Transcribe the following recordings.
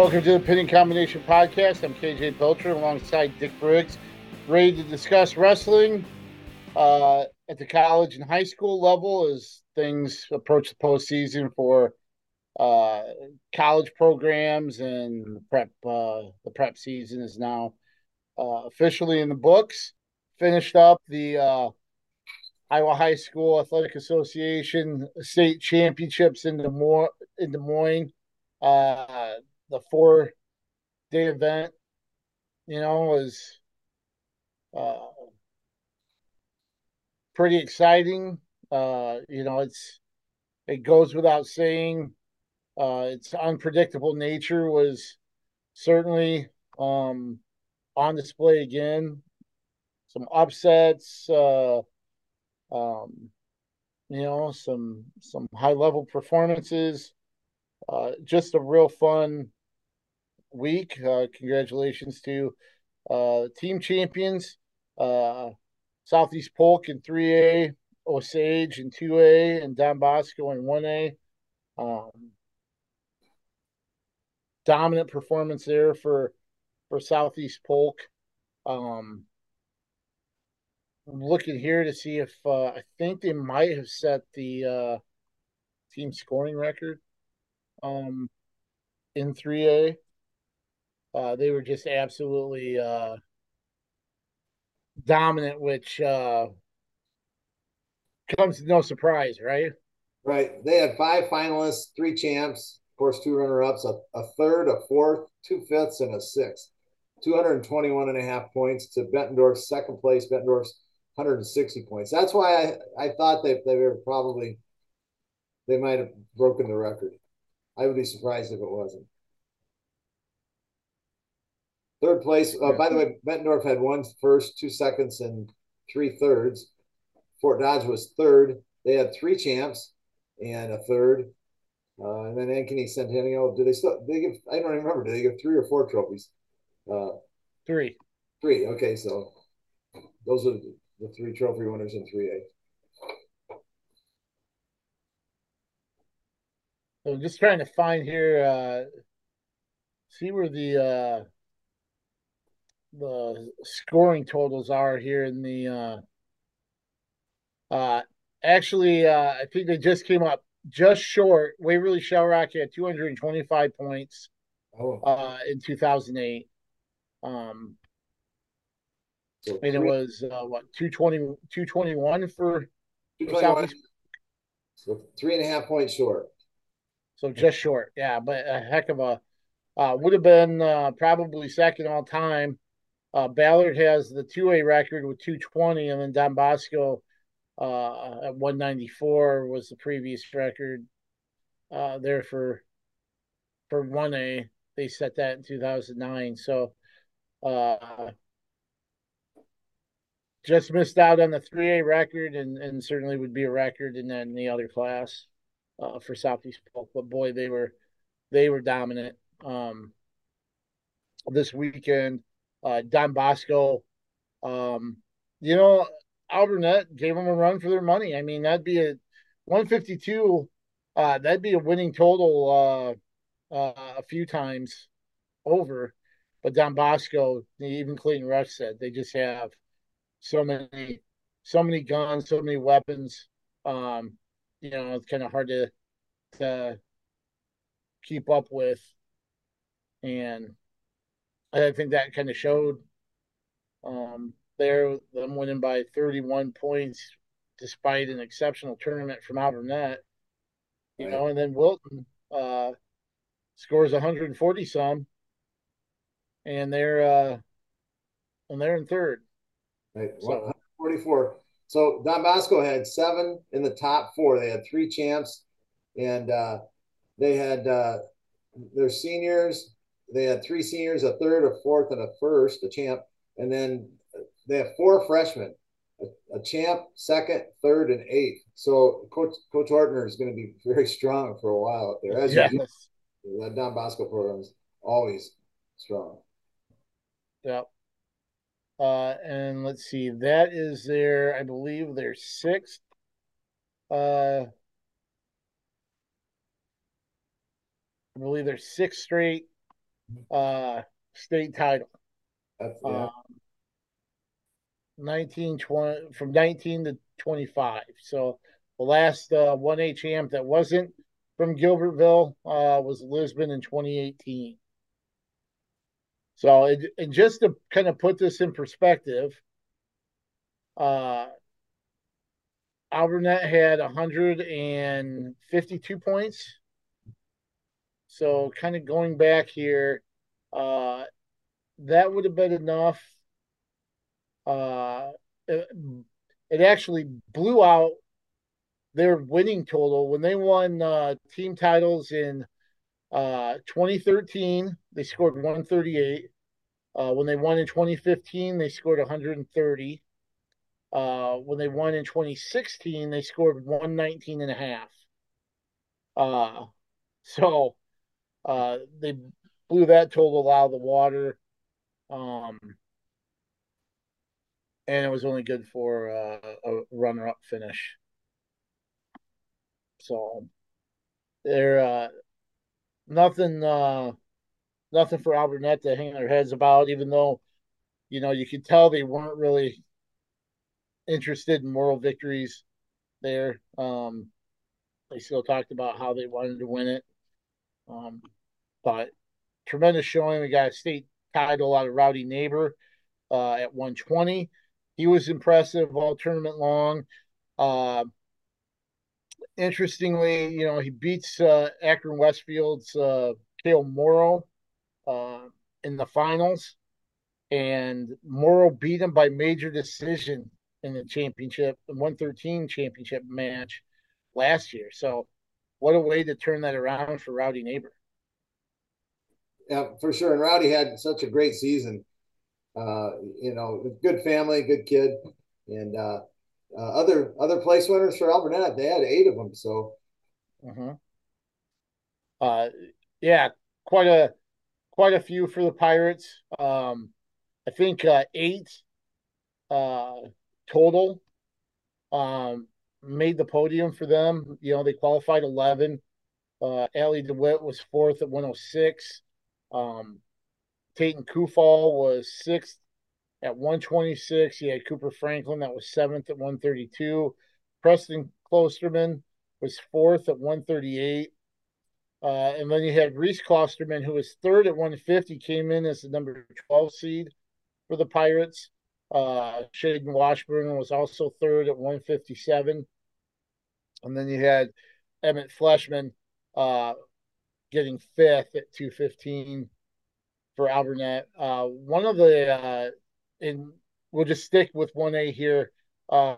Welcome to the Pinning Combination Podcast. I'm KJ Pilcher alongside Dick Briggs, ready to discuss wrestling uh, at the college and high school level as things approach the postseason for uh, college programs and the prep. Uh, the prep season is now uh, officially in the books. Finished up the uh, Iowa High School Athletic Association state championships in Des Moines. In Des Moines. Uh, the four day event, you know, was uh, pretty exciting. Uh, you know, it's it goes without saying. Uh, its unpredictable nature was certainly um, on display again. Some upsets, uh, um, you know, some some high level performances. Uh, just a real fun week. Uh, congratulations to uh, team champions, uh, Southeast Polk in 3A, Osage in 2A, and Don Bosco in 1A. Um, dominant performance there for for Southeast Polk. Um, I'm looking here to see if uh, I think they might have set the uh, team scoring record um, in 3A. Uh, they were just absolutely uh, dominant, which uh, comes no surprise, right? Right. They had five finalists, three champs, of course, two runner ups, a, a third, a fourth, two fifths, and a sixth. 221 and a half points to Bettendorf's second place, Bettendorf's 160 points. That's why I, I thought that they were probably, they might have broken the record. I would be surprised if it wasn't. Third place. Uh, by the way, Bettendorf had one first, two seconds, and three thirds. Fort Dodge was third. They had three champs and a third. Uh, and then Ankeny Centennial. Do they still? They give. I don't remember. Do they give three or four trophies? Uh, three. Three. Okay, so those are the three trophy winners in three A. So I'm just trying to find here. Uh, see where the uh, the scoring totals are here in the uh uh actually uh I think they just came up just short. Waverly Shellrock had 225 points oh. uh in 2008. Um so and it was uh, what 220 221 for, for So three and a half points short. So just short, yeah, but a heck of a uh, would have been uh, probably second all time uh, Ballard has the 2A record with 220, and then Don Bosco uh, at 194 was the previous record uh, there for for 1A. They set that in 2009. So uh, just missed out on the 3A record, and, and certainly would be a record in the other class uh, for Southeast Polk. But boy, they were they were dominant um, this weekend uh, Don Bosco. Um, you know, Alburnett gave them a run for their money. I mean, that'd be a 152. Uh, that'd be a winning total uh, uh, a few times over. But Don Bosco, even Clayton Rush said they just have so many, so many guns, so many weapons. Um, you know, it's kind of hard to to keep up with. And I think that kind of showed um, there them winning by 31 points despite an exceptional tournament from Alburnett. You right. know, and then Wilton uh, scores 140 some, and they're uh, and they're in third. Right, so, 144. So Don Bosco had seven in the top four. They had three champs, and uh, they had uh, their seniors they had three seniors, a third, a fourth, and a first, a champ, and then they have four freshmen, a, a champ, second, third, and eighth. So Coach Coach Ortner is going to be very strong for a while up there. As yes. you that Don Bosco program is always strong. Yep. Uh, and let's see, that is their, I believe, their sixth. Uh, I believe their sixth straight uh, state title. That's, yeah. Um, 19, 20, from 19 to 25. So the last uh, 1A champ that wasn't from Gilbertville uh, was Lisbon in 2018. So, it, and just to kind of put this in perspective, uh, Alburnett had 152 points. So, kind of going back here, uh, that would have been enough. Uh, it, it actually blew out their winning total when they won uh, team titles in uh, 2013. They scored 138. Uh, when they won in 2015, they scored 130. Uh, when they won in 2016, they scored 119 and a half. Uh, so uh, they blew that total out of the water. Um, and it was only good for uh, a runner up finish. So they're uh, nothing uh, nothing for Alburnett to hang their heads about, even though, you know, you could tell they weren't really interested in moral victories there. Um, they still talked about how they wanted to win it. Um, but tremendous showing. We got a state title out of Rowdy Neighbor uh, at 120. He was impressive all tournament long. Uh, interestingly, you know, he beats uh, Akron Westfield's uh, Kale Morrow uh, in the finals, and Morrow beat him by major decision in the championship, the 113 championship match last year. So, what a way to turn that around for Rowdy Neighbor. Yeah, for sure. And Rowdy had such a great season. Uh, you know, good family, good kid, and uh, uh, other other place winners for Alburnett. They had eight of them. So, uh-huh. uh, yeah, quite a quite a few for the Pirates. Um, I think uh, eight uh, total um, made the podium for them. You know, they qualified 11. Uh, Allie DeWitt was fourth at 106. Um, Tayton Kufal was sixth at 126. You had Cooper Franklin that was seventh at 132. Preston Klosterman was fourth at 138. Uh, and then you had Reese Klosterman, who was third at 150, came in as the number 12 seed for the Pirates. Uh, Shaden Washburn was also third at 157. And then you had Emmett Fleshman uh, getting fifth at 215 for Alburnett. Uh, one of the, uh, and we'll just stick with 1A here, uh,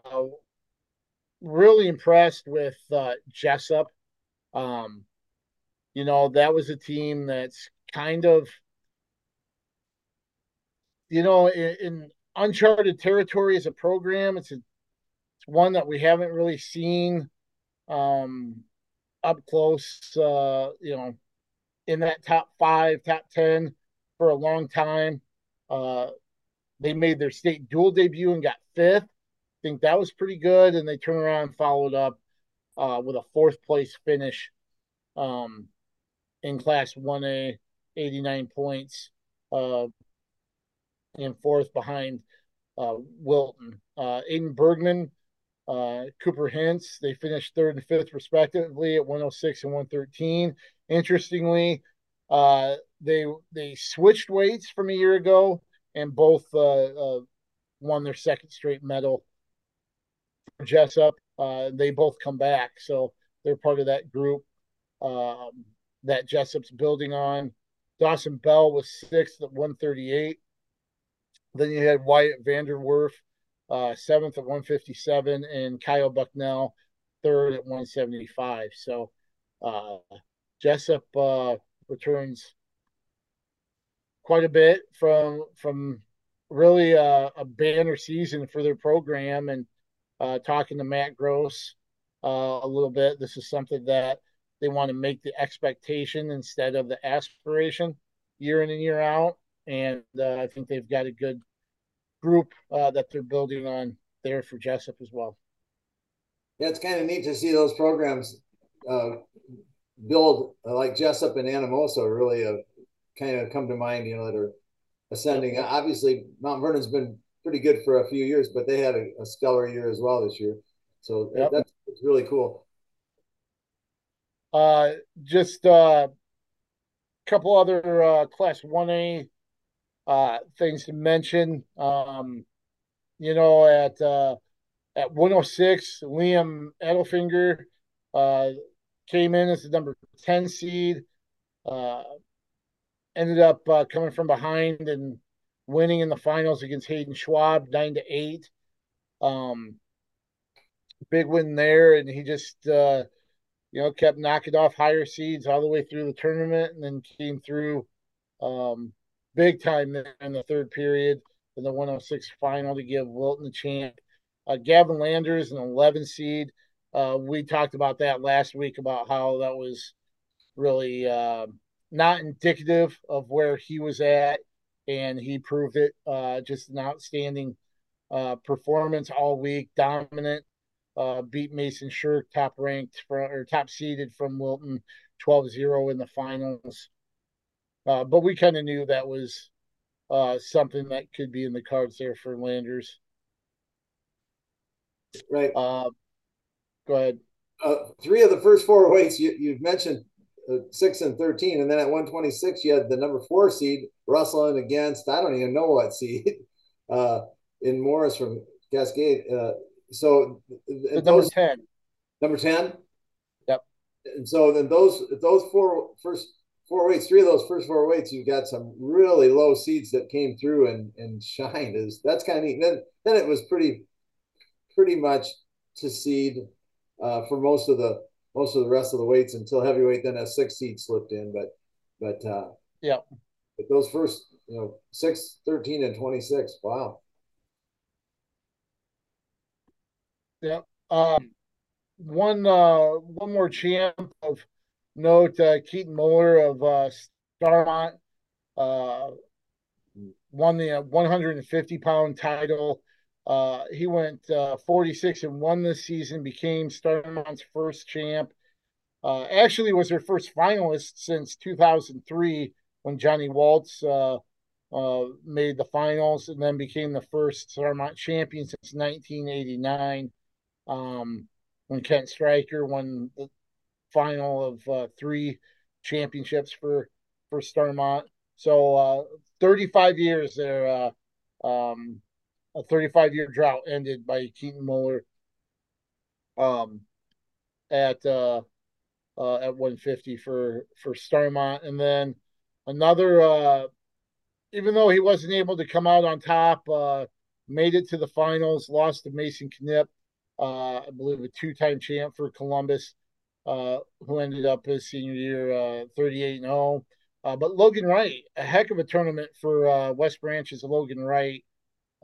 really impressed with uh, Jessup. Um, you know, that was a team that's kind of, you know, in, in uncharted territory as a program. It's a, it's one that we haven't really seen um, up close. Uh, you know, in that top five, top ten for a long time. Uh, they made their state dual debut and got fifth. I think that was pretty good, and they turned around and followed up uh, with a fourth place finish. Um, in Class 1A, 89 points, uh, and fourth behind uh, Wilton. Uh, Aiden Bergman, uh, Cooper Hintz, they finished third and fifth respectively at 106 and 113. Interestingly, uh, they they switched weights from a year ago and both uh, uh, won their second straight medal. Jessup, uh, they both come back, so they're part of that group. Um, that Jessup's building on. Dawson Bell was sixth at 138. Then you had Wyatt Vanderwerf, uh, seventh at 157, and Kyle Bucknell, third at 175. So uh, Jessup uh, returns quite a bit from from really a, a banner season for their program. And uh, talking to Matt Gross uh, a little bit, this is something that – they want to make the expectation instead of the aspiration year in and year out. And uh, I think they've got a good group uh, that they're building on there for Jessup as well. Yeah, it's kind of neat to see those programs uh, build uh, like Jessup and Anamosa really a kind of come to mind, you know, that are ascending. Obviously, Mount Vernon's been pretty good for a few years, but they had a, a stellar year as well this year. So yep. that's, that's really cool. Uh, just a uh, couple other uh, Class One A uh, things to mention. Um, you know, at uh, at 106, Liam Edelfinger uh, came in as the number 10 seed. Uh, ended up uh, coming from behind and winning in the finals against Hayden Schwab, nine to eight. Um, big win there, and he just uh, you know kept knocking off higher seeds all the way through the tournament, and then came through um, big time in the third period in the 106 final to give Wilton the champ. Uh, Gavin Landers, an 11 seed. Uh, we talked about that last week about how that was really uh, not indicative of where he was at, and he proved it. Uh, just an outstanding uh, performance all week, dominant. Uh, beat Mason Shirk, top ranked from, or top seeded from Wilton, 12-0 in the finals. Uh, but we kind of knew that was uh, something that could be in the cards there for Landers. Right. Uh, go ahead. Uh, three of the first four weights you, you've mentioned uh, six and 13. And then at 126, you had the number four seed wrestling against, I don't even know what seed, uh, in Morris from Cascade. Uh, so the number 10. Number 10? Yep. And so then those, those four first four weights, three of those first four weights, you've got some really low seeds that came through and, and shined. Is that's kind of neat. And then, then it was pretty, pretty much to seed uh, for most of the most of the rest of the weights until heavyweight. Then a six seed slipped in, but but uh, yeah, but those first you know six, 13, and twenty six. Wow. Yeah. Um, one uh, one more champ of note: uh, Keaton Muller of uh, Starmont uh, won the 150 pound title. Uh, he went uh, 46 and one this season, became Starmont's first champ. Uh, actually, was their first finalist since 2003 when Johnny Waltz uh, uh, made the finals, and then became the first Starmont champion since 1989 um, when Kent Stryker won the final of uh, three championships for for Starmont. So 35 years there. Um, a 35 year drought ended by Keaton Muller um, at uh, uh, at 150 for for Starmont, and then another. Uh, even though he wasn't able to come out on top, uh, made it to the finals, lost to Mason Knipp, uh, I believe a two time champ for Columbus, uh, who ended up his senior year uh, 38 and 0. Uh, but Logan Wright, a heck of a tournament for uh, West Branch's Logan Wright.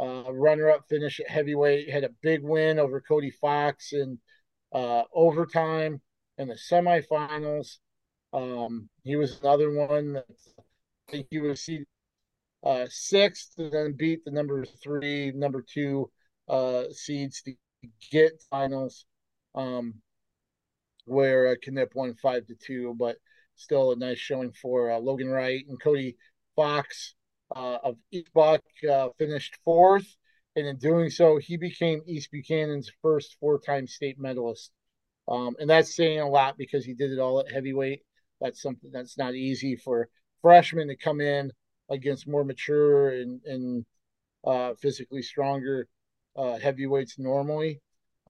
Uh, runner-up finish at heavyweight. Had a big win over Cody Fox in overtime in the semifinals. Um, he was another one that I think he was uh, sixth, and then beat the number three, number two seeds to get finals. Um, where uh, Knipp won five to two, but still a nice showing for uh, Logan Wright and Cody Fox uh, of East Buck uh, finished fourth, and in doing so, he became East Buchanan's first four-time state medalist. Um, and that's saying a lot because he did it all at heavyweight. That's something that's not easy for freshmen to come in against more mature and, and uh, physically stronger uh, heavyweights normally.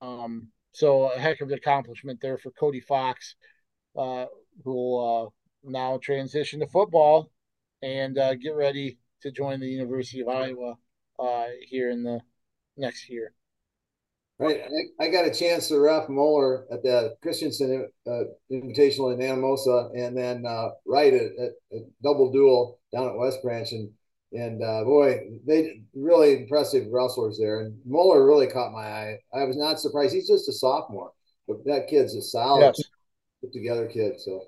Um, so a heck of an accomplishment there for Cody Fox, uh, who will uh, now transition to football and uh, get ready to join the University of Iowa uh, here in the next year. Right. I, I got a chance to ref Muller at the Christensen uh, Invitational in Anamosa and then uh, Wright at, at, at, double duel down at West Branch. And, and uh, boy, they really impressive wrestlers there. And Muller really caught my eye. I was not surprised. He's just a sophomore, but that kid's a solid, yes. put together kid. So,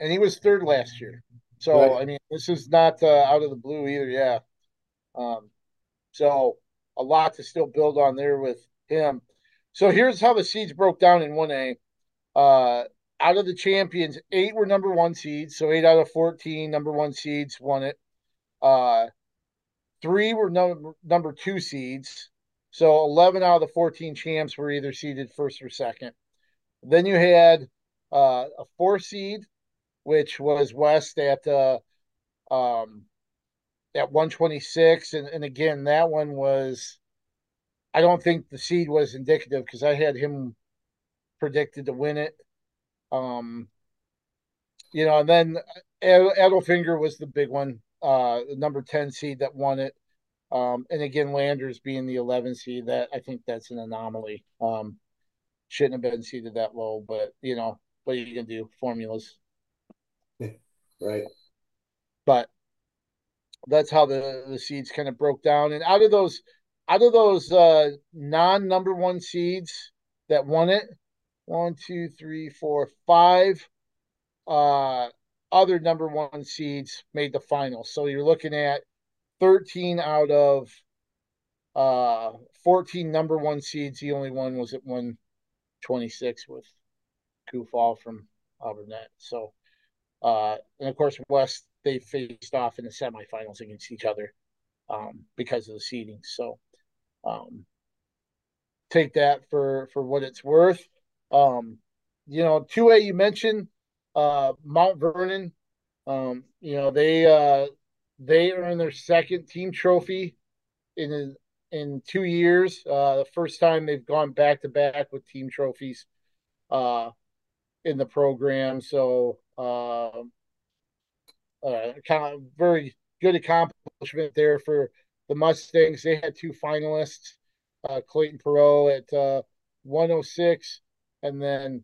and he was third last year. So right. I mean, this is not uh, out of the blue either. Yeah. Um, so a lot to still build on there with him. So here's how the seeds broke down in one A. Uh, out of the champions, eight were number one seeds. So eight out of 14 number one seeds won it. Uh, three were number, number two seeds. So 11 out of the 14 champs were either seeded first or second. Then you had uh, a four seed, which was West at uh, um, at 126. And, and again, that one was, I don't think the seed was indicative because I had him predicted to win it. Um, you know, and then Edelfinger was the big one, uh, the number 10 seed that won it. Um, and again, Landers being the 11 seed, that I think that's an anomaly. Um, shouldn't have been seeded that low, but you know, what are you gonna do? Formulas, right? But that's how the the seeds kind of broke down. And out of those, out of those uh, non number one seeds that won it, one, two, three, four, five uh, other number one seeds made the final. So you're looking at 13 out of uh 14 number one seeds. The only one was at 126 with Kufal from Alburnett. So uh and of course West they faced off in the semifinals against each other um because of the seeding. So um take that for for what it's worth. Um you know, 2A you mentioned uh Mount Vernon um you know they uh they earned their second team trophy in in two years. Uh, the first time they've gone back to back with team trophies uh, in the program. So uh, uh, kind of very good accomplishment there for the Mustangs. They had two finalists, uh, Clayton Perot at uh, 106, and then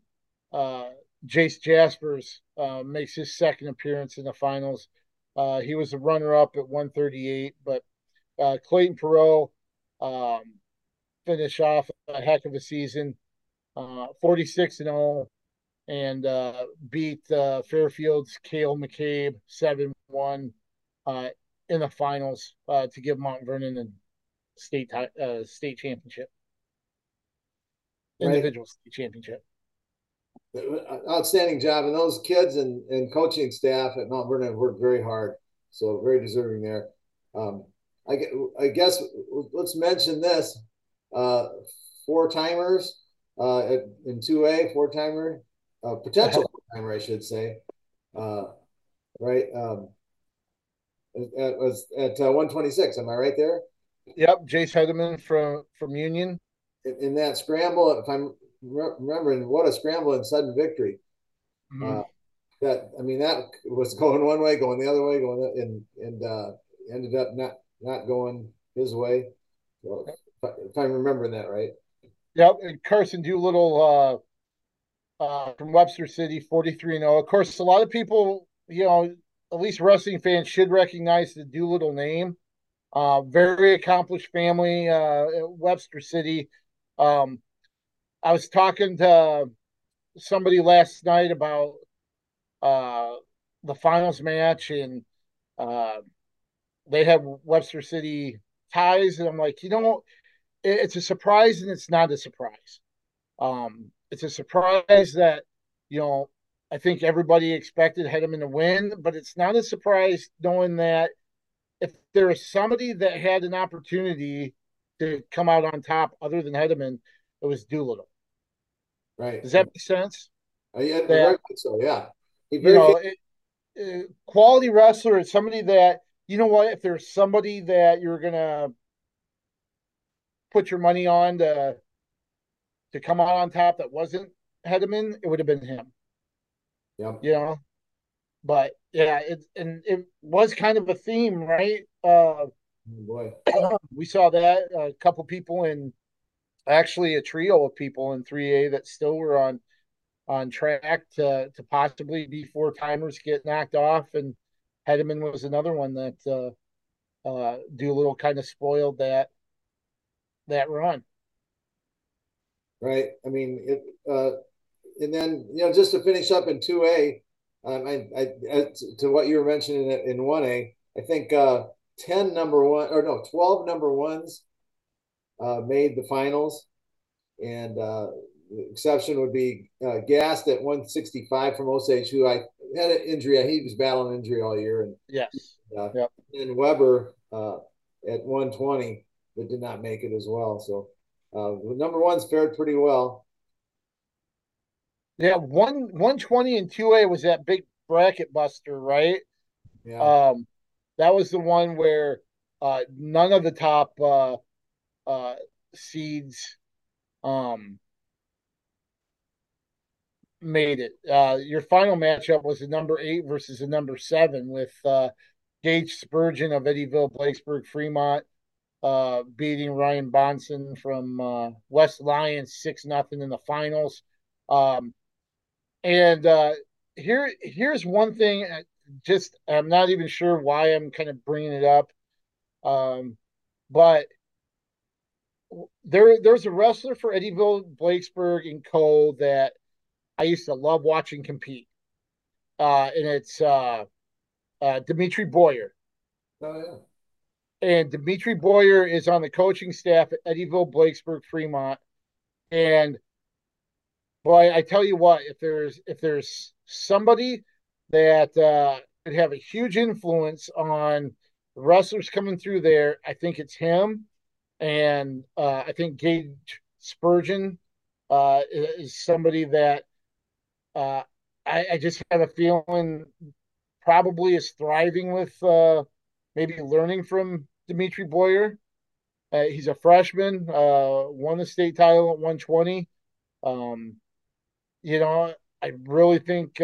uh, Jace Jaspers uh, makes his second appearance in the finals. Uh, he was a runner up at 138, but uh, Clayton Perot um, finished off a heck of a season, uh, 46 and 0, and uh, beat uh, Fairfield's Kale McCabe 7 1 uh, in the finals to give Mount Vernon a state state championship, individual state championship outstanding job. And those kids and, and coaching staff at Mount Vernon have worked very hard. So very deserving there. Um, I, I guess let's mention this uh, four timers uh, in 2A, four timer, uh, potential four timer, I should say. Uh, right. Um, it was at, at uh, 126. Am I right there? Yep. Jace Hedeman from, from Union. In, in that scramble, if I'm remembering what a scramble and sudden victory. Mm-hmm. Uh, that I mean, that was going one way, going the other way, going and and uh, ended up not not going his way. So, if I'm remembering that right. Yep, and Carson Doolittle uh, uh, from Webster City, 43 and 0. Of course, a lot of people, you know, at least wrestling fans should recognize the Doolittle name. Uh, very accomplished family, uh, Webster City. Um, I was talking to somebody last night about uh, the finals match, and uh, they have Webster City ties, and I'm like, you know, it's a surprise, and it's not a surprise. Um, it's a surprise that you know I think everybody expected Hedeman to win, but it's not a surprise knowing that if there is somebody that had an opportunity to come out on top other than Hedeman, it was Doolittle. Right. Does that make sense? Uh, yeah, that, so. Yeah. you know, it, it, quality wrestler is somebody that you know what. If there's somebody that you're gonna put your money on to to come out on top that wasn't Hedeman, it would have been him. Yeah. You know, but yeah, it and it was kind of a theme, right? Uh, oh boy, we saw that a couple people in actually a trio of people in 3A that still were on on track to to possibly be four timers get knocked off, and Hedeman was another one that uh, uh, Doolittle kind of spoiled that that run. Right. I mean, it, uh, and then you know just to finish up in two A, um, I, I, to what you were mentioning in one A, I think uh, ten number one or no twelve number ones uh, made the finals, and uh, the exception would be uh, Gast at 165 from Osage, who I had an injury. He was battling injury all year, and yes, uh, yep. and Weber uh, at 120, but did not make it as well. So uh, number one's fared pretty well. Yeah, one 120 and 2A was that big bracket buster, right? Yeah. Um, that was the one where uh, none of the top uh, uh, seeds um, made it. Uh, your final matchup was the number eight versus the number seven with uh, Gage Spurgeon of Eddyville, Blakesburg, Fremont, uh, beating Ryan Bonson from uh, West Lions six nothing in the finals. Um, and uh, here, here's one thing. Uh, just I'm not even sure why I'm kind of bringing it up, um, but there, there's a wrestler for Eddyville, Blakesburg, and Co. that I used to love watching compete, uh, and it's uh, uh, Dimitri Boyer. Oh yeah. And Dimitri Boyer is on the coaching staff at Eddyville, Blakesburg, Fremont, and boy, I tell you what, if there's if there's somebody that uh, could have a huge influence on wrestlers coming through there, I think it's him, and uh, I think Gage Spurgeon uh, is somebody that uh, I, I, just have a feeling probably is thriving with uh, maybe learning from Dimitri Boyer. Uh, he's a freshman, uh, won the state title at 120. Um, you know, I really think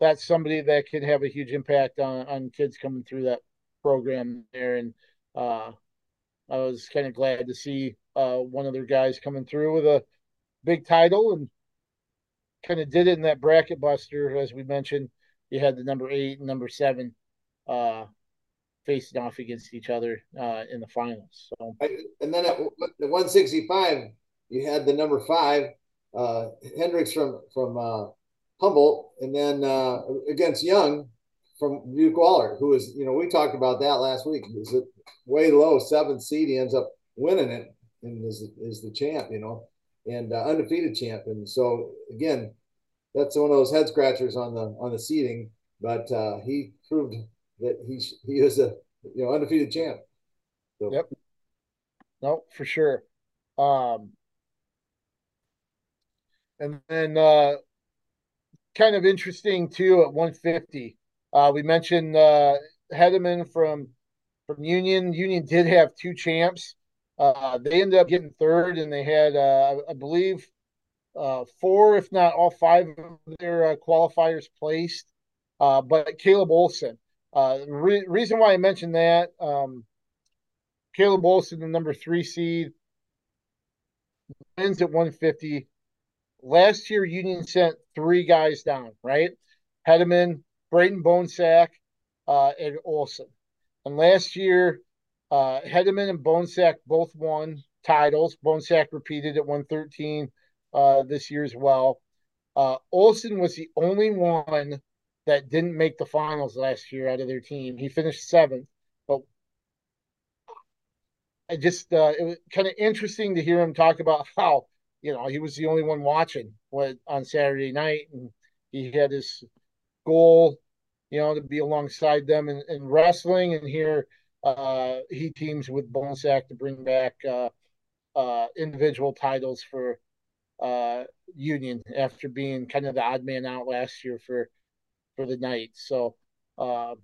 that's somebody that could have a huge impact on, on kids coming through that program there. And I was kind of glad to see uh, one of their guys coming through with a big title and kind of did it in that bracket buster, as we mentioned. You had the number eight and number seven uh, facing off against each other uh, in the finals. So, and then at the 165, you had the number five uh, Hendricks from from uh, Humboldt, and then uh, against Young from Butte Wahlert, who is you know we talked about that last week. Is it way low seventh seed? He ends up winning it and is is the champ, you know, and uh, undefeated champ. And so again, that's one of those head scratchers on the on the seating. But uh, he proved that he he is a you know undefeated champ. So. Yep. No, for sure. Um, and then uh, kind of interesting too at 150. Uh, we mentioned uh, Hedeman from from Union. Union did have two champs. Uh, they ended up getting third, and they had, uh, I believe, uh, four, if not all five of their uh, qualifiers placed. Uh, but Caleb Olson, uh, re- reason why I mentioned that, um, Caleb Olson, the number three seed, wins at 150 last year Union sent three guys down, right? Hedeman, Brayton Bonesack, uh, and Olson. And last year, uh, Hedeman and Bonesack both won titles. Bonesack repeated at 113 uh, this year as well. Uh, Olson was the only one that didn't make the finals last year out of their team. He finished seventh, but I just uh, it was kind of interesting to hear him talk about how you know, he was the only one watching what on Saturday night, and he had his goal, you know, to be alongside them in, in wrestling. And here uh, he teams with Bonesack to bring back uh, uh, individual titles for uh, Union after being kind of the odd man out last year for for the night. So uh,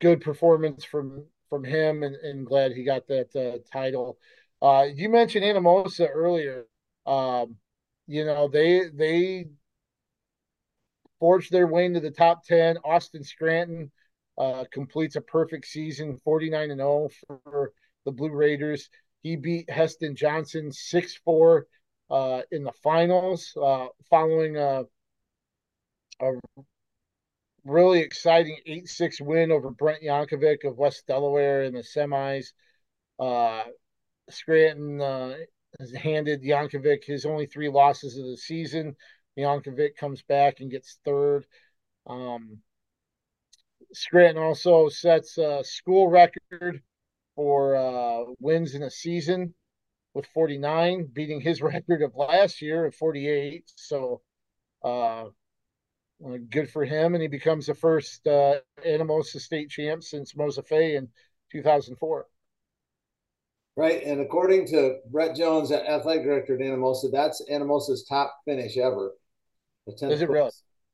good performance from from him, and, and glad he got that uh, title. Uh, you mentioned Anamosa earlier. Um, you know, they they forged their way into the top 10. Austin Scranton uh, completes a perfect season, 49 and 0 for the Blue Raiders. He beat Heston Johnson 6 4 uh, in the finals, uh, following a, a really exciting 8 6 win over Brent Yankovic of West Delaware in the semis. Uh, Scranton uh, has handed Yankovic his only three losses of the season. Yankovic comes back and gets third. Um, Scranton also sets a school record for uh, wins in a season with 49, beating his record of last year at 48. So, uh, good for him. And he becomes the first uh, Anamosa state champ since Mosa Fay in 2004. Right. And according to Brett Jones, athletic director at Anamosa, that's Anamosa's top finish ever. Is it really?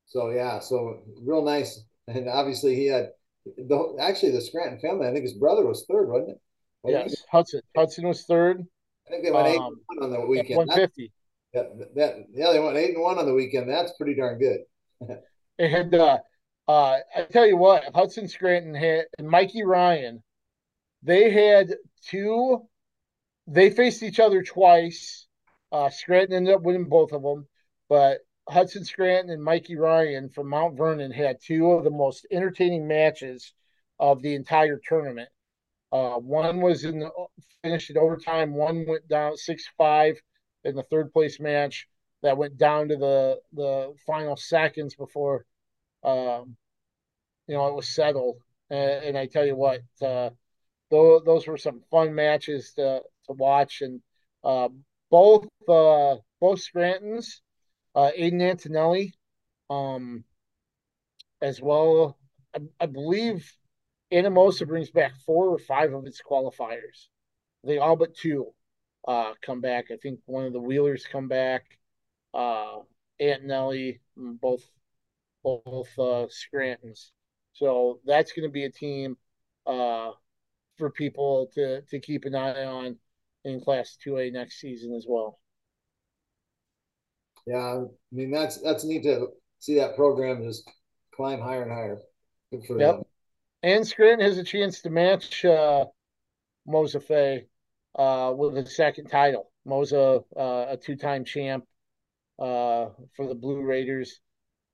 So, yeah. So, real nice. And obviously, he had the actually the Scranton family. I think his brother was third, wasn't it? Wasn't yes, Hudson. Hudson was third. I think they went um, eight and one on the weekend. One fifty. That, that, yeah, they went eight and one on the weekend. That's pretty darn good. and uh, uh, I tell you what, Hudson Scranton had and Mikey Ryan. They had two. They faced each other twice. Uh, Scranton ended up winning both of them, but Hudson Scranton and Mikey Ryan from Mount Vernon had two of the most entertaining matches of the entire tournament. Uh, one was in the finished in overtime. One went down six five in the third place match that went down to the the final seconds before, um, you know, it was settled. And, and I tell you what, uh, those those were some fun matches to to watch, and uh, both uh, both Scrantons uh, Aiden Antonelli, um, as well. I, I believe Anamosa brings back four or five of its qualifiers. They all but two uh, come back. I think one of the Wheelers come back. Uh, Antonelli, both both uh, Scrantons. So that's going to be a team uh, for people to to keep an eye on in Class Two A next season as well. Yeah, I mean that's that's neat to see that program just climb higher and higher. Good for yep. them. And Scranton has a chance to match uh, Mosa Fay uh, with a second title. Mosa, uh, a two-time champ uh, for the Blue Raiders.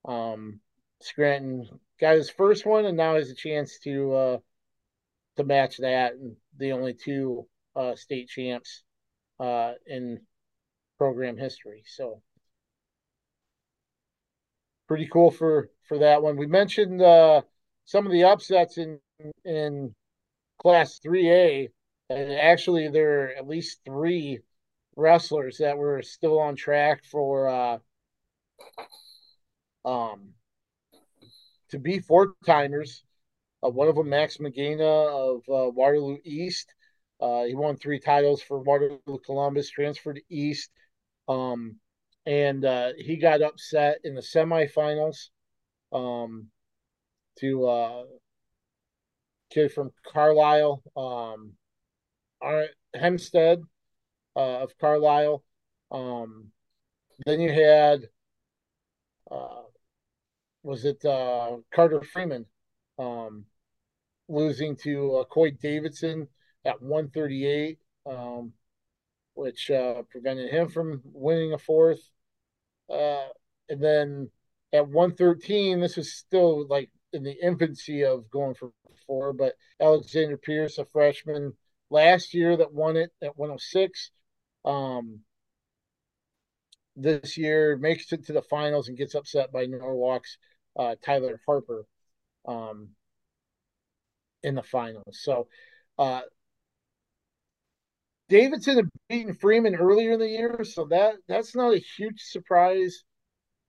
Um, Scranton got his first one, and now has a chance to uh, to match that. And the only two uh, state champs uh, in program history. So pretty cool for for that one. We mentioned uh, some of the upsets in in Class Three A, and actually there are at least three wrestlers that were still on track for uh, um to be four timers. Uh, one of them, Max Magana of uh, Waterloo East. Uh, he won three titles for Waterloo Columbus, transferred to East. Um, and uh, he got upset in the semifinals um, to uh, kid from Carlisle, um, Hempstead uh, of Carlisle. Um, then you had, uh, was it uh, Carter Freeman um, losing to uh, Coy Davidson at 138. Um, which uh, prevented him from winning a fourth. Uh, and then at 113, this was still like in the infancy of going for four, but Alexander Pierce, a freshman last year that won it at 106. Um, this year makes it to the finals and gets upset by Norwalk's uh, Tyler Harper um, in the finals. So uh, Davidson had beaten Freeman earlier in the year, so that that's not a huge surprise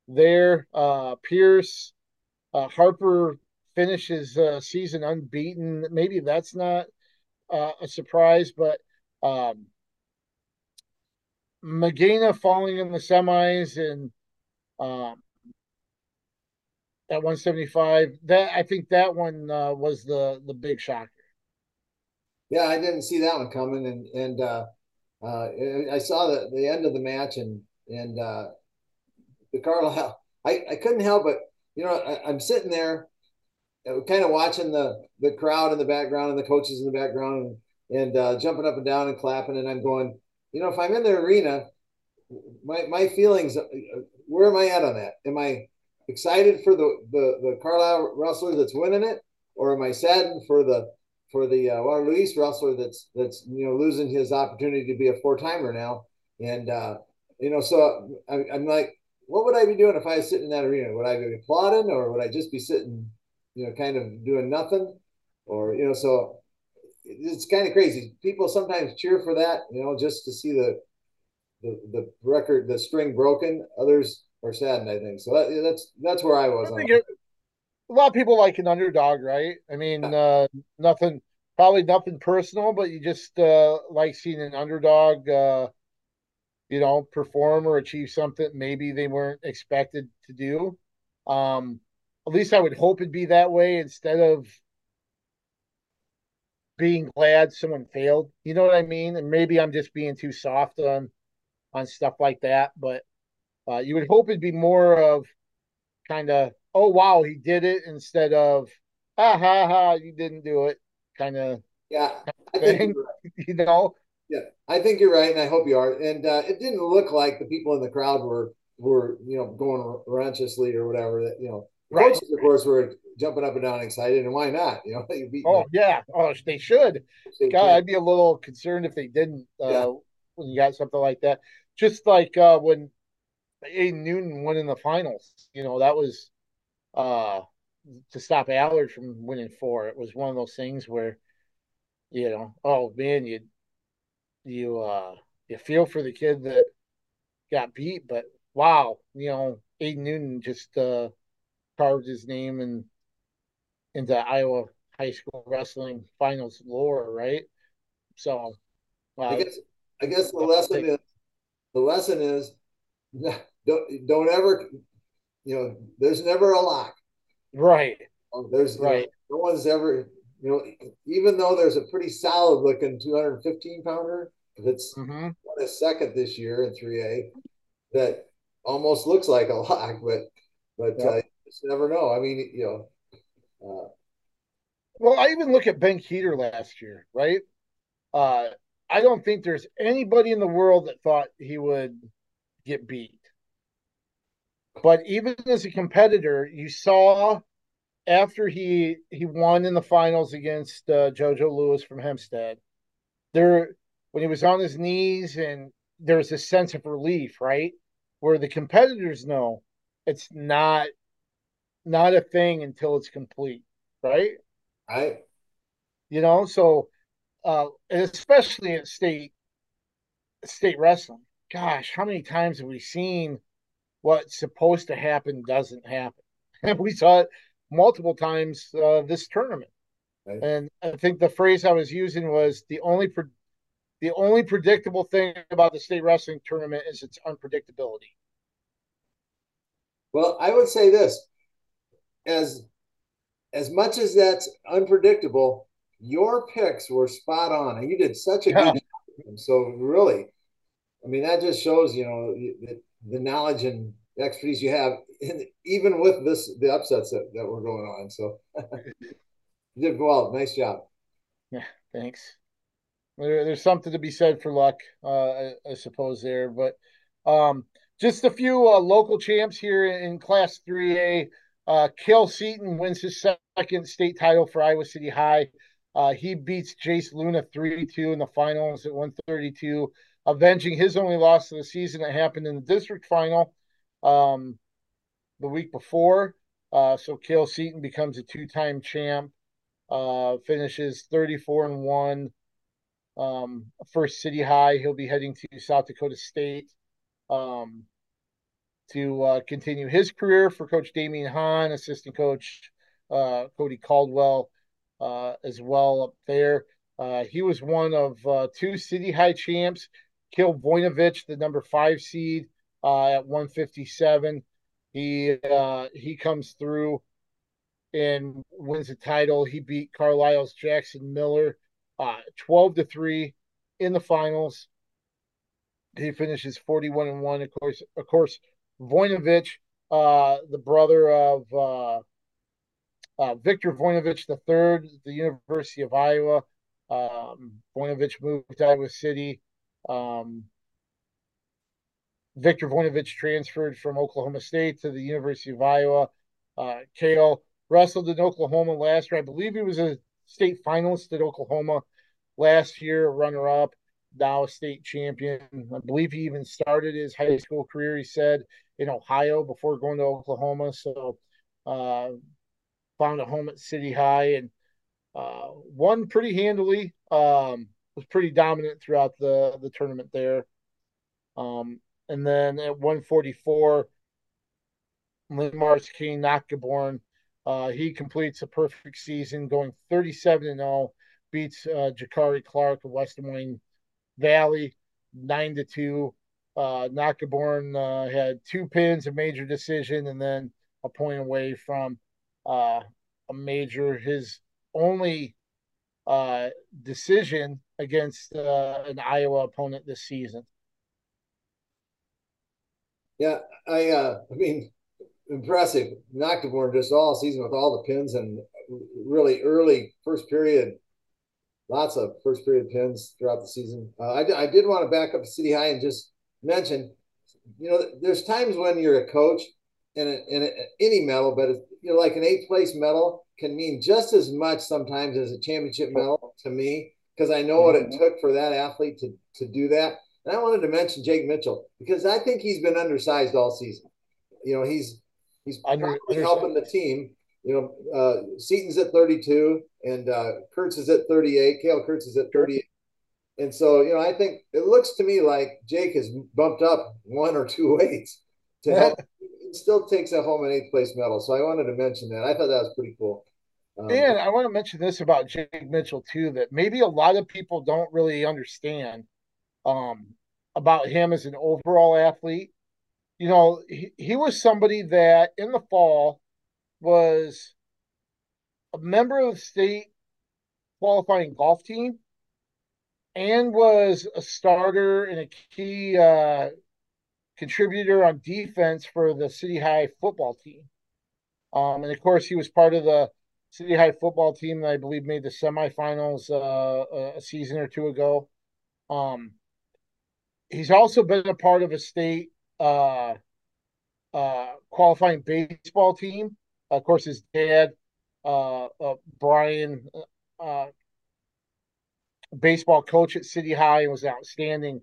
there. Uh, Pierce, uh, Harper finishes uh, season unbeaten. Maybe that's not uh, a surprise, but um, Magana falling in the semis and um, at 175. That I think that one uh, was the the big shocker. Yeah, I didn't see that one coming, and and uh, uh, I saw the, the end of the match, and and uh, the Carlisle. I, I couldn't help but you know I, am sitting there, uh, kind of watching the the crowd in the background and the coaches in the background, and, and uh, jumping up and down and clapping, and I'm going, you know, if I'm in the arena, my my feelings, uh, where am I at on that? Am I excited for the the the Carlisle wrestler that's winning it, or am I saddened for the for the uh, Waterloo East wrestler that's that's you know losing his opportunity to be a four timer now, and uh, you know so I, I'm like, what would I be doing if I was sitting in that arena? Would I be applauding, or would I just be sitting, you know, kind of doing nothing, or you know so. it's kind of crazy. People sometimes cheer for that, you know, just to see the the the record, the string broken. Others are saddened, I think. So that, that's that's where I was. I it, a lot of people like an underdog, right? I mean, uh, nothing, probably nothing personal, but you just uh, like seeing an underdog, uh, you know, perform or achieve something maybe they weren't expected to do. Um, at least I would hope it'd be that way instead of being glad someone failed. You know what I mean? And maybe I'm just being too soft on on stuff like that, but uh, you would hope it'd be more of kind of, oh wow, he did it instead of, ha ha ha, you didn't do it, kind of. Yeah, I think right. you know. Yeah, I think you're right, and I hope you are. And uh, it didn't look like the people in the crowd were were you know going raucously or whatever. That you know, right. coaches of course were jumping up and down excited, and why not? You know, oh them. yeah, oh they should. God, I'd be a little concerned if they didn't. Uh, yeah. When you got something like that, just like uh, when Ayden Newton won in the finals. You know, that was uh to stop Allard from winning four. It was one of those things where, you know, oh man, you you uh you feel for the kid that got beat, but wow, you know, Aiden Newton just uh carved his name and into Iowa high school wrestling finals lore, right? So I guess I guess the lesson is the lesson is don't don't ever you know there's never a lock. Right. Um, there's right know, no one's ever you know even though there's a pretty solid looking 215 pounder that's mm-hmm. a second this year in 3a that almost looks like a lock but but yep. uh, you never know. I mean you know uh, well i even look at ben Kueter last year right? Uh i don't think there's anybody in the world that thought he would get beat but even as a competitor, you saw after he he won in the finals against uh, JoJo Lewis from Hempstead, there when he was on his knees and there was a sense of relief, right? Where the competitors know it's not not a thing until it's complete, right? Right. You know, so uh, especially at state state wrestling. Gosh, how many times have we seen what's supposed to happen doesn't happen. And we saw it multiple times uh, this tournament. Right. And I think the phrase I was using was the only pre- the only predictable thing about the state wrestling tournament is its unpredictability. Well, I would say this as as much as that's unpredictable, your picks were spot on, and you did such a yeah. good job. So really, I mean, that just shows you know that the knowledge and expertise you have, even with this the upsets that, that were going on. So you did well. Nice job. Yeah, thanks. There, there's something to be said for luck, uh, I, I, suppose there, but um, just a few uh, local champs here in Class 3A. Uh, Cale Seaton wins his second state title for Iowa City High. Uh, he beats Jace Luna 3 2 in the finals at 132 avenging his only loss of the season that happened in the district final um, the week before. Uh, so Cale Seaton becomes a two-time champ, uh, finishes 34 and one. Um, first city high, he'll be heading to South Dakota State um, to uh, continue his career for Coach Damion Hahn, assistant coach uh, Cody Caldwell uh, as well up there. Uh, he was one of two city high champs Cale Voinovich, the number five seed, uh, at 157. He uh, he comes through and wins the title. He beat Carlisle's Jackson Miller uh, 12 to 3 in the finals. He finishes 41 and 1. Of course, of course, Voinovich, uh, the brother of uh, uh, Victor Voinovich the University of Iowa. Um, Voinovich moved to Iowa City um, Victor Voinovich transferred from Oklahoma State to the University of Iowa. Uh, Cale wrestled in Oklahoma last year. I believe he was a state finalist at Oklahoma last year, runner up, now a state champion. I believe he even started his high school career, he said, in Ohio before going to Oklahoma. So, uh, found a home at City High and uh, won pretty handily. Um, was pretty dominant throughout the the tournament there. Um, and then at 144, Linn-Mar's King Notkeborn, uh, he completes a perfect season, going 37 and 0, beats uh, Jakari Clark of West Des Moines Valley nine to two. Uh, Notkeborn uh, had two pins, a major decision, and then a point away from uh, a major. His only uh, decision against uh, an Iowa opponent this season. Yeah, I uh, I mean, impressive. Notkeborn just all season with all the pins and really early first period, lots of first period pins throughout the season. Uh, I, I did want to back up City High and just mention, you know, there's times when you're a coach in, a, in any medal, but you know, like an eighth place medal can mean just as much sometimes as a championship medal to me because I know what it mm-hmm. took for that athlete to to do that. And I wanted to mention Jake Mitchell because I think he's been undersized all season. You know, he's he's Under, helping the team. You know, uh, Seaton's at 32 and uh, Kurtz is at 38. Kale Kurtz is at 38. And so, you know, I think it looks to me like Jake has bumped up one or two weights to help. still takes a home an eighth place medal. So I wanted to mention that. I thought that was pretty cool. Um, and I want to mention this about Jake Mitchell too, that maybe a lot of people don't really understand um, about him as an overall athlete. You know, he, he was somebody that in the fall was a member of the state qualifying golf team and was a starter and a key uh, contributor on defense for the City High football team. Um, and of course, he was part of the City High football team that I believe made the semifinals uh, a season or two ago. Um, he's also been a part of a state uh, uh, qualifying baseball team. Of course, his dad, uh, uh, Brian, uh, baseball coach at City High, and was an outstanding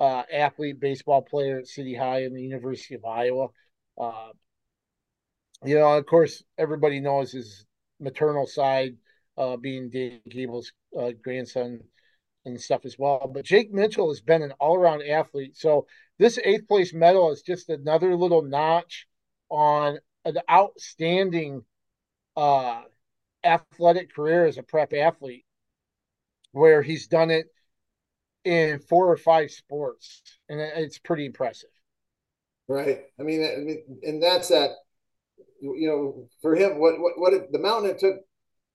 athlete, baseball player at City High and the University of Iowa. you know, of course, everybody knows his maternal side, uh, being Dan Gable's uh, grandson and stuff as well. But Jake Mitchell has been an all around athlete. So this eighth place medal is just another little notch on an outstanding uh, athletic career as a prep athlete, where he's done it in four or five sports, and it's pretty impressive. Right. I mean, I mean, and that's that you know, for him, what what what it, the mountain it took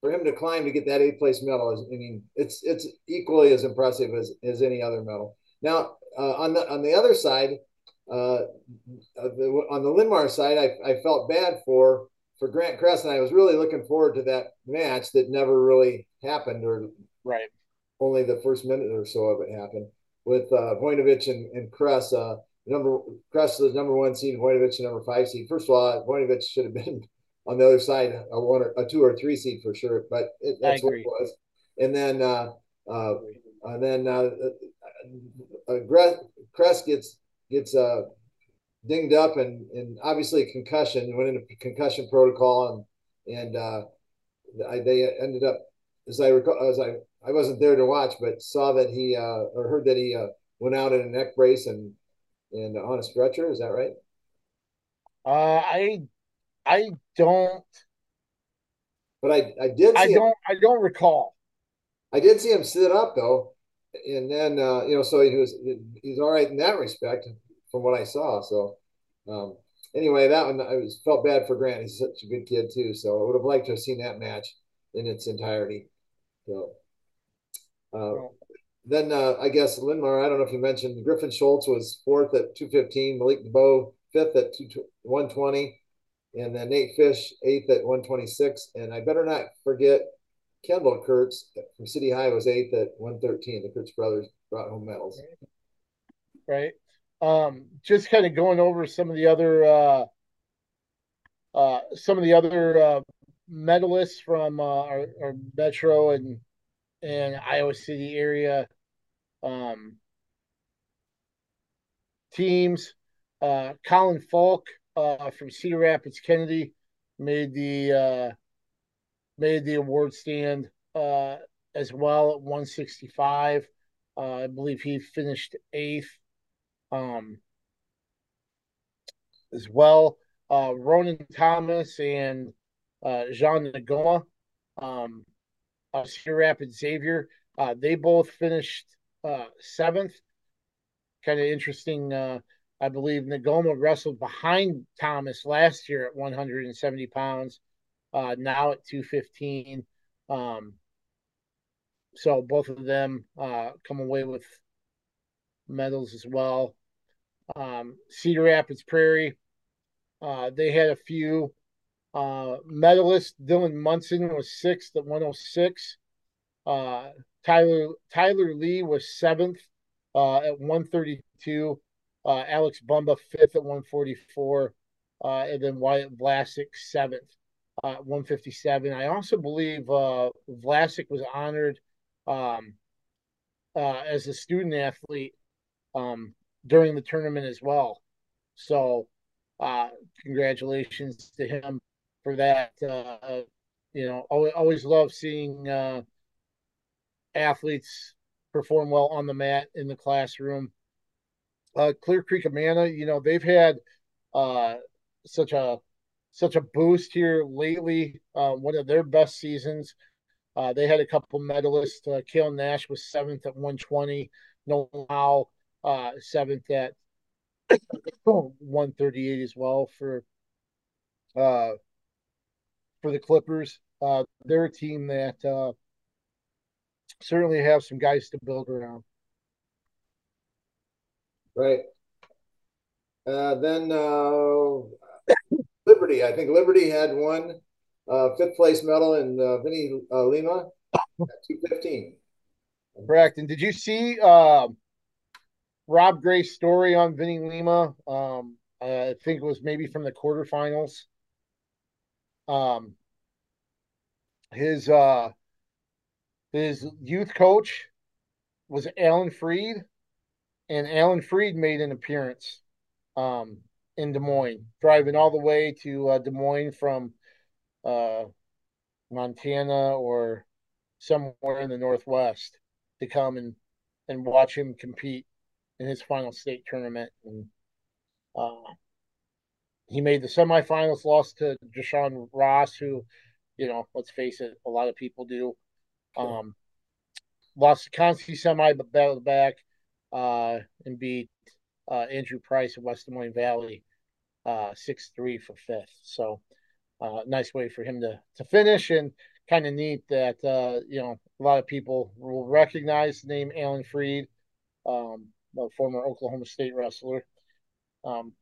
for him to climb to get that eighth place medal is, I mean, it's it's equally as impressive as as any other medal. Now, uh, on the on the other side, uh, the, on the Linn-Mar side, I, I felt bad for for Grant Kress, and I was really looking forward to that match that never really happened, or right, only the first minute or so of it happened with uh, Voinovich and, and Kress. Uh, number Kress was number one seed, Voinovich number five seed. First of all, Voinovich should have been on the other side, a one or a two or three seed for sure, but it, that's what it was. And then, uh, uh, and then uh, uh, uh Kress gets gets uh, dinged up and and obviously concussion went into concussion protocol and and uh, I, they ended up as I recall as I I wasn't there to watch, but saw that he uh, or heard that he uh, went out in a neck brace and and on a stretcher. Is that right? Uh, I I don't. But I I did. I don't. Him, I don't recall. I did see him sit up though, and then uh, you know, so he was he's all right in that respect from what I saw. So um, anyway, that one I was felt bad for Grant. He's such a good kid too. So I would have liked to have seen that match in its entirety. So. Uh, then uh, I guess Linn-Mar, I don't know if you mentioned Griffin Schultz was fourth at 215, Malik DeBow fifth at 120, and then Nate Fish eighth at 126. And I better not forget Kendall Kurtz from City High was eighth at 113. The Kurtz brothers brought home medals. Right. Um, just kind of going over some of the other uh, uh, some of the other uh, medalists from uh, our, our Metro and and Iowa City area um, teams. Uh, Colin Falk uh, from Cedar Rapids Kennedy made the uh, made the award stand uh, as well at 165. Uh, I believe he finished eighth. Um, as well, uh, Ronan Thomas and Jean Nagoa, um, uh, Cedar Rapids Xavier, they both finished seventh. Kind of interesting. Uh, I believe Nagoma wrestled behind Thomas last year at 170 pounds, uh, now at 215. Um, so both of them uh, come away with medals as well. Um, Cedar Rapids Prairie, uh, they had a few uh, medalists. Dylan Munson was sixth at 106. Tyler Tyler Lee was seventh uh, at 132. Uh, Alex Bumba fifth at 144, uh, and then Wyatt Vlasic seventh uh, 157. I also believe uh, Vlasic was honored um, uh, as a student athlete um, during the tournament as well. So, uh, congratulations to him for that. You know, always, always love seeing athletes perform well on the mat in the classroom. Uh, Clear Creek Amana, you know, they've had uh, such a such a boost here lately. Uh, one of their best seasons. Uh, they had a couple medalists. Uh, Kale Nash was seventh at 120. Nolan Howe, uh, seventh at 138 as well for uh, for the Clippers. Uh, they're a team that uh, certainly have some guys to build around. Right. Uh, then uh, Liberty, I think Liberty had one uh, fifth place medal in uh, Vinny uh, Lima at 215. Correct. And did you see uh, Rob Gray's story on Vinny Lima? Um, I think it was maybe from the quarterfinals. Um, his uh, his youth coach was Alan Fried, and Alan Fried made an appearance um, in Des Moines, driving all the way to uh, Des Moines from uh, Montana or somewhere in the Northwest to come and, and watch him compete in his final state tournament. And uh, he made the semifinals, lost to Dreshaun Ross, who, you know, let's face it, a lot of people do. Um, lost the Consti semi, but battled back uh, and beat uh, Andrew Price of West Des Moines Valley uh, six three for fifth. So uh, nice way for him to to finish and kind of neat that uh, you know a lot of people will recognize the name Alan Fried, um, a former Oklahoma State wrestler, um,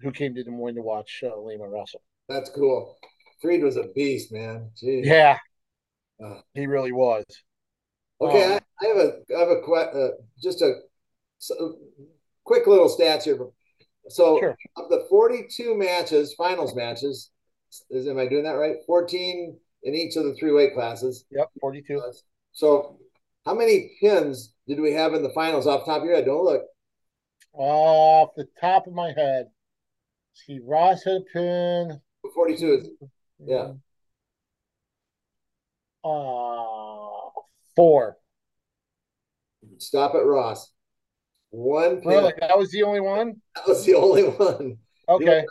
who came to Des Moines to watch uh, Lima wrestle. That's cool. Fried was a beast, man. Jeez. Yeah, uh, he really was. Okay, um, I, I, have a I have a uh, just a so, quick little stats here. So sure. of the 42 matches, finals matches, is am I doing that right? 14 in each of the three weight classes. Yep, 42. Uh, so how many pins did we have in the finals off the top of your head? Don't look. Off the top of my head. See, Ross had a pin. 42 is, yeah. Uh, four. Stop it, Ross. One pin. Really? That was the only one? That was the only one. Okay. You're,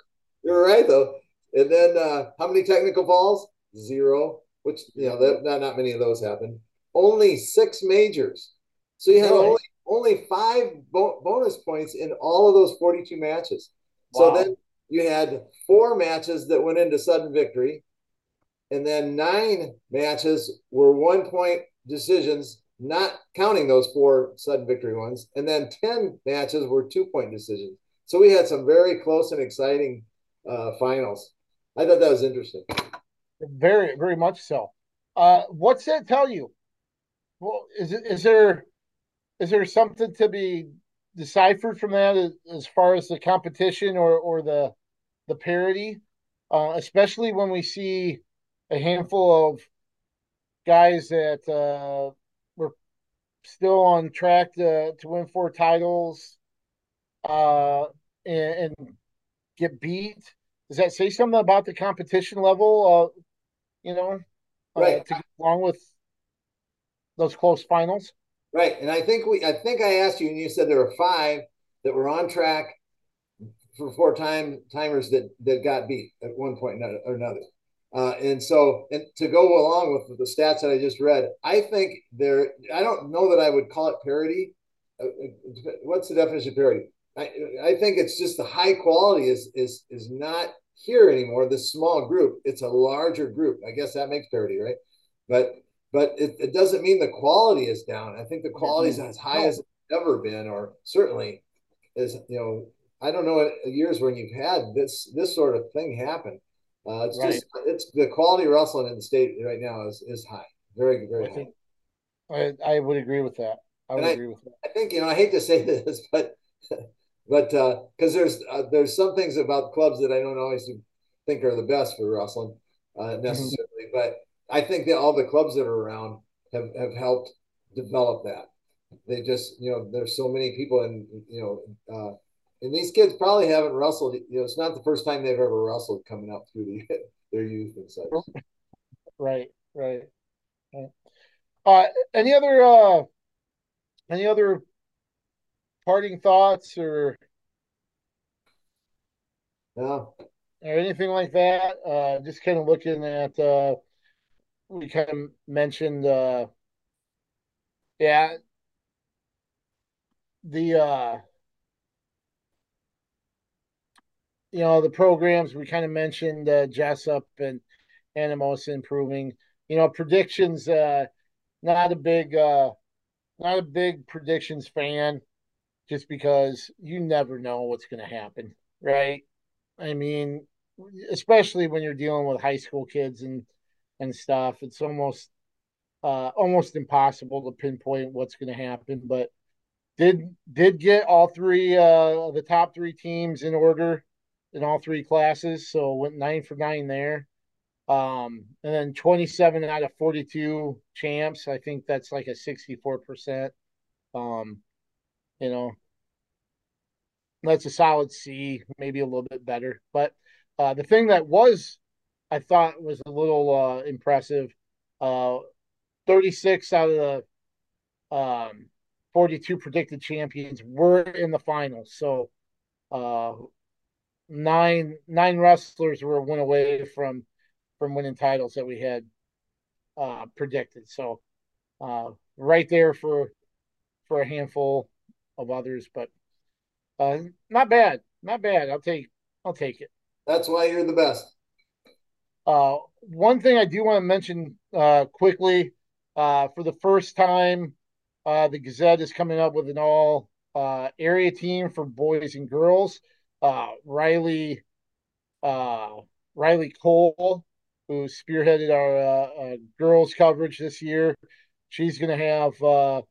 you're right, though. And then uh, how many technical falls? Zero, which, you know, that, not, not many of those happen. Only six majors. So you had really? only, only five bo- bonus points in all of those 42 matches. Wow. So then you had four matches that went into sudden victory. And then nine matches were one point decisions not counting those four sudden victory ones. And then 10 matches were two point decisions. So we had some very close and exciting uh, finals. I thought that was interesting. Very, very much so. Uh, what's that tell you? Well, is is there is there something to be deciphered from that as far as the competition or or the the parity, uh, especially when we see a handful of guys that uh, were still on track to to win four titles, uh, and, and get beat. Does that say something about the competition level? Uh, you know, uh, right. to along with those close finals. Right, and I think we I think I asked you, and you said there were five that were on track for four time timers that that got beat at one point or another. Uh, and so, and to go along with the stats that I just read, I think there. I don't know that I would call it parity. Uh, uh, what's the definition of parity? I, I think it's just the high quality is is is not here anymore. This small group, it's a larger group. I guess that makes parity, right? But but it, it doesn't mean the quality is down. I think the quality is as high as it's ever been, or certainly is you know I don't know years when you've had this this sort of thing happen. Uh, it's right. just it's the quality of wrestling in the state right now is is high, very very I think, high. I I would agree with that. I would and agree with that. I think you know I hate to say this, but but because uh, there's uh, there's some things about clubs that I don't always think are the best for wrestling uh, mm-hmm. necessarily, mm-hmm. but I think that all the clubs that are around have have helped develop that. They just you know there's so many people and you know uh, and these kids probably haven't wrestled. You know, it's not the first time they've ever wrestled coming up through the, their youth and such. Right, right. right. Uh, any other uh, any other parting thoughts or no or anything like that? Uh, just kind of looking at uh, we kind of mentioned uh, yeah the uh you know the programs we kind of mentioned uh, Jesup and Anamosa improving. You know predictions. Uh, not a big, uh, not a big predictions fan, just because you never know what's going to happen, right? I mean, especially when you're dealing with high school kids and and stuff, it's almost uh, almost impossible to pinpoint what's going to happen. But did did get all three uh, the top three teams in order in all three classes, so went nine for nine there. Um, and then 27 out of 42 champs. I think that's like a 64%. Um, you know, that's a solid C, maybe a little bit better. But uh, the thing that was, I thought, was a little uh, impressive. Uh, 36 out of the um, 42 predicted champions were in the finals. So, uh, nine nine wrestlers were one away from from winning titles that we had uh, predicted. So uh, right there for for a handful of others, but uh, not bad, not bad. I'll take I'll take it. That's why you're the best. Uh, one thing I do want to mention uh, quickly uh, for the first time, uh, the Gazette is coming up with an all uh, area team for boys and girls uh, Riley uh, Riley Cole, who spearheaded our uh, uh girls coverage this year. She's going to have uh,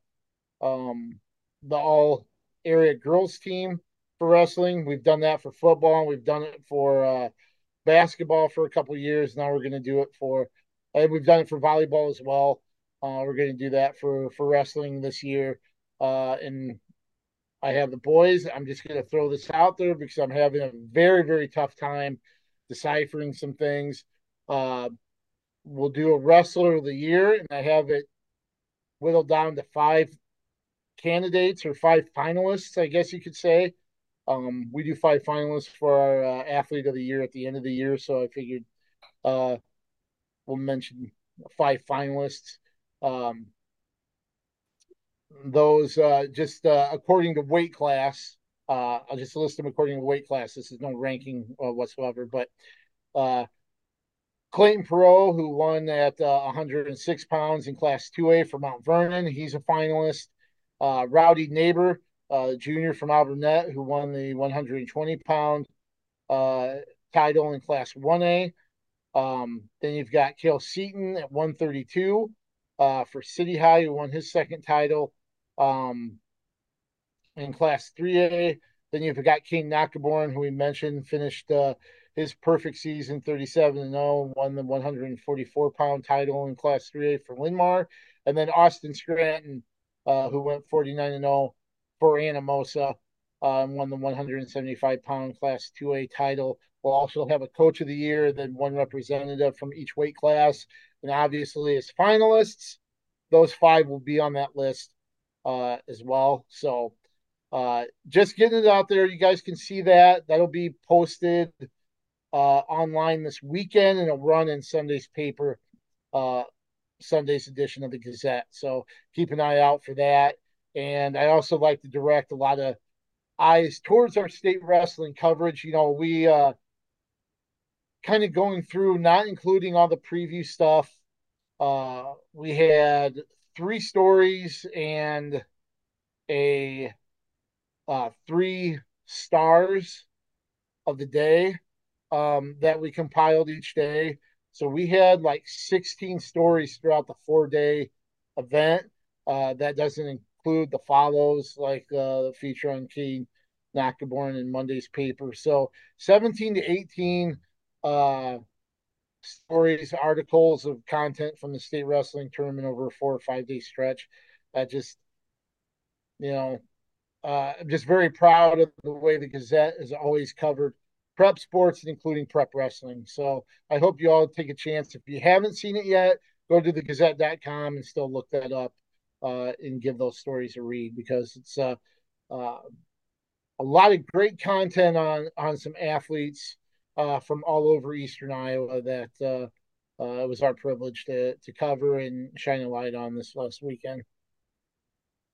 um, the all area girls team for wrestling. We've done that for football. We've done it for uh, basketball for a couple years. Now we're going to do it for. And we've done it for volleyball as well. we're going to do that for for wrestling this year. and I have the boys. I'm just going to throw this out there because I'm having a very, very tough time deciphering some things. Uh, we'll do a wrestler of the year, and I have it whittled down to five candidates or five finalists, I guess you could say. Um, we do five finalists for our uh, athlete of the year at the end of the year, so I figured uh, we'll mention five finalists. Um, those uh, just uh, according to weight class. Uh, I'll just list them according to weight class. This is no ranking uh, whatsoever, but uh, Clayton Perot, who won at uh, 106 pounds in Class 2A for Mount Vernon, he's a finalist. Uh, Rowdy Neighbor, uh, junior from Alburnett, who won the 120 pound uh, title in Class 1A. Um, then you've got Cale Seaton at 132 uh, for City High, who won his second title um, in Class 3A. Then you've got King Nakaborn, who we mentioned, finished uh, his perfect season 37 and 0, won the 144 pound title in Class 3A for Linn-Mar. And then Austin Scranton, uh, who went 49 and 0 for Anamosa, uh, won the 175 pound Class 2A title. We'll also have a coach of the year, then one representative from each weight class. And obviously, as finalists, those five will be on that list uh, as well. So uh, just getting it out there. You guys can see that. That'll be posted uh, online this weekend and it'll run in Sunday's paper, uh, Sunday's edition of the Gazette. So keep an eye out for that. And I also like to direct a lot of eyes towards our state wrestling coverage. You know, we uh, kind of going through, not including all the preview stuff. Uh, we had three stories and a uh, three stars of the day um, that we compiled each day. So we had like 16 stories throughout the four day event. Uh, that doesn't include the follows like uh, the feature on King Nakaborn in Monday's paper. So 17 to 18 uh, stories, articles of content from the state wrestling tournament over a four or five day stretch. That just, you know, uh, I'm just very proud of the way the Gazette has always covered prep sports, including prep wrestling. So I hope you all take a chance. If you haven't seen it yet, go to the gazette.com and still look that up uh, and give those stories a read because it's uh, uh, a lot of great content on on some athletes uh, from all over Eastern Iowa that uh, uh, it was our privilege to to cover and shine a light on this last weekend.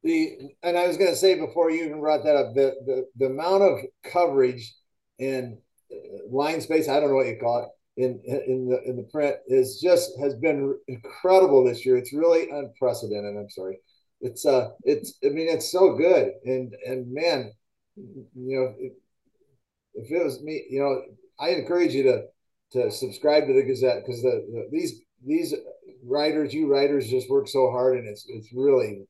The and I was going to say before you even brought that up, the the, the amount of coverage and uh, line space, I don't know what you call it, in in the in the print is just has been incredible this year. It's really unprecedented. I'm sorry. It's uh it's I mean it's so good and and man, you know if, if it was me, you know I encourage you to to subscribe to the Gazette because the, the, these these writers, you writers, just work so hard, and it's it's really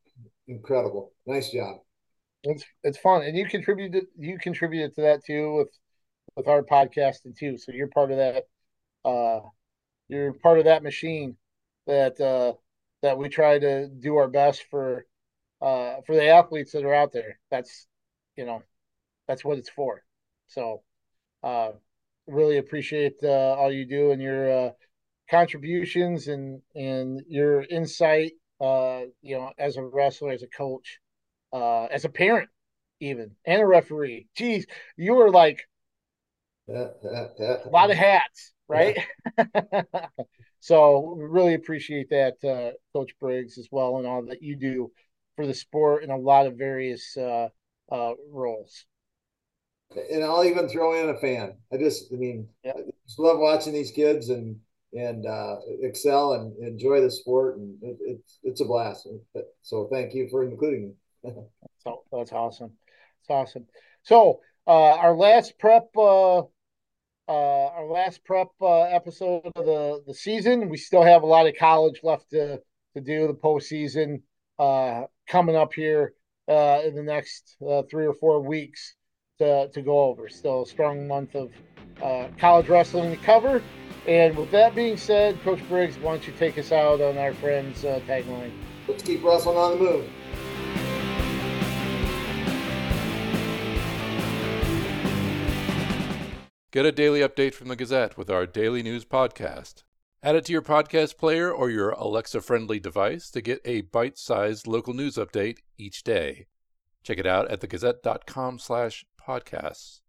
incredible. Nice job. It's it's fun, and you contributed you contributed to that too with with our podcasting too. So you're part of that. Uh, you're part of that machine that uh, that we try to do our best for uh, for the athletes that are out there. That's you know that's what it's for. So uh, really appreciate uh, all you do and your uh, contributions and and your insight. Uh, you know, as a wrestler, as a coach, uh, as a parent, even and a referee. Geez, you were like a lot of hats, right? Yeah. so really appreciate that, uh, Coach Briggs, as well, and all that you do for the sport in a lot of various uh, uh, roles and I'll even throw in a fan. I just, I mean, yeah. I just love watching these kids and and uh, excel and enjoy the sport, and it, it's it's a blast. So thank you for including me. so that's awesome. It's awesome. So uh, our last prep, uh, uh, our last prep uh, episode of the the season. We still have a lot of college left to to do. The postseason uh, coming up here uh, in the next uh, three or four weeks to, to go over. Still a strong month of uh, college wrestling to cover. And with that being said, Coach Briggs, why don't you take us out on our friend's uh, tagline? Let's keep wrestling on the move. Get a daily update from the Gazette with our daily news podcast. Add it to your podcast player or your Alexa friendly device to get a bite sized local news update each day. Check it out at thegazette.com slash podcasts.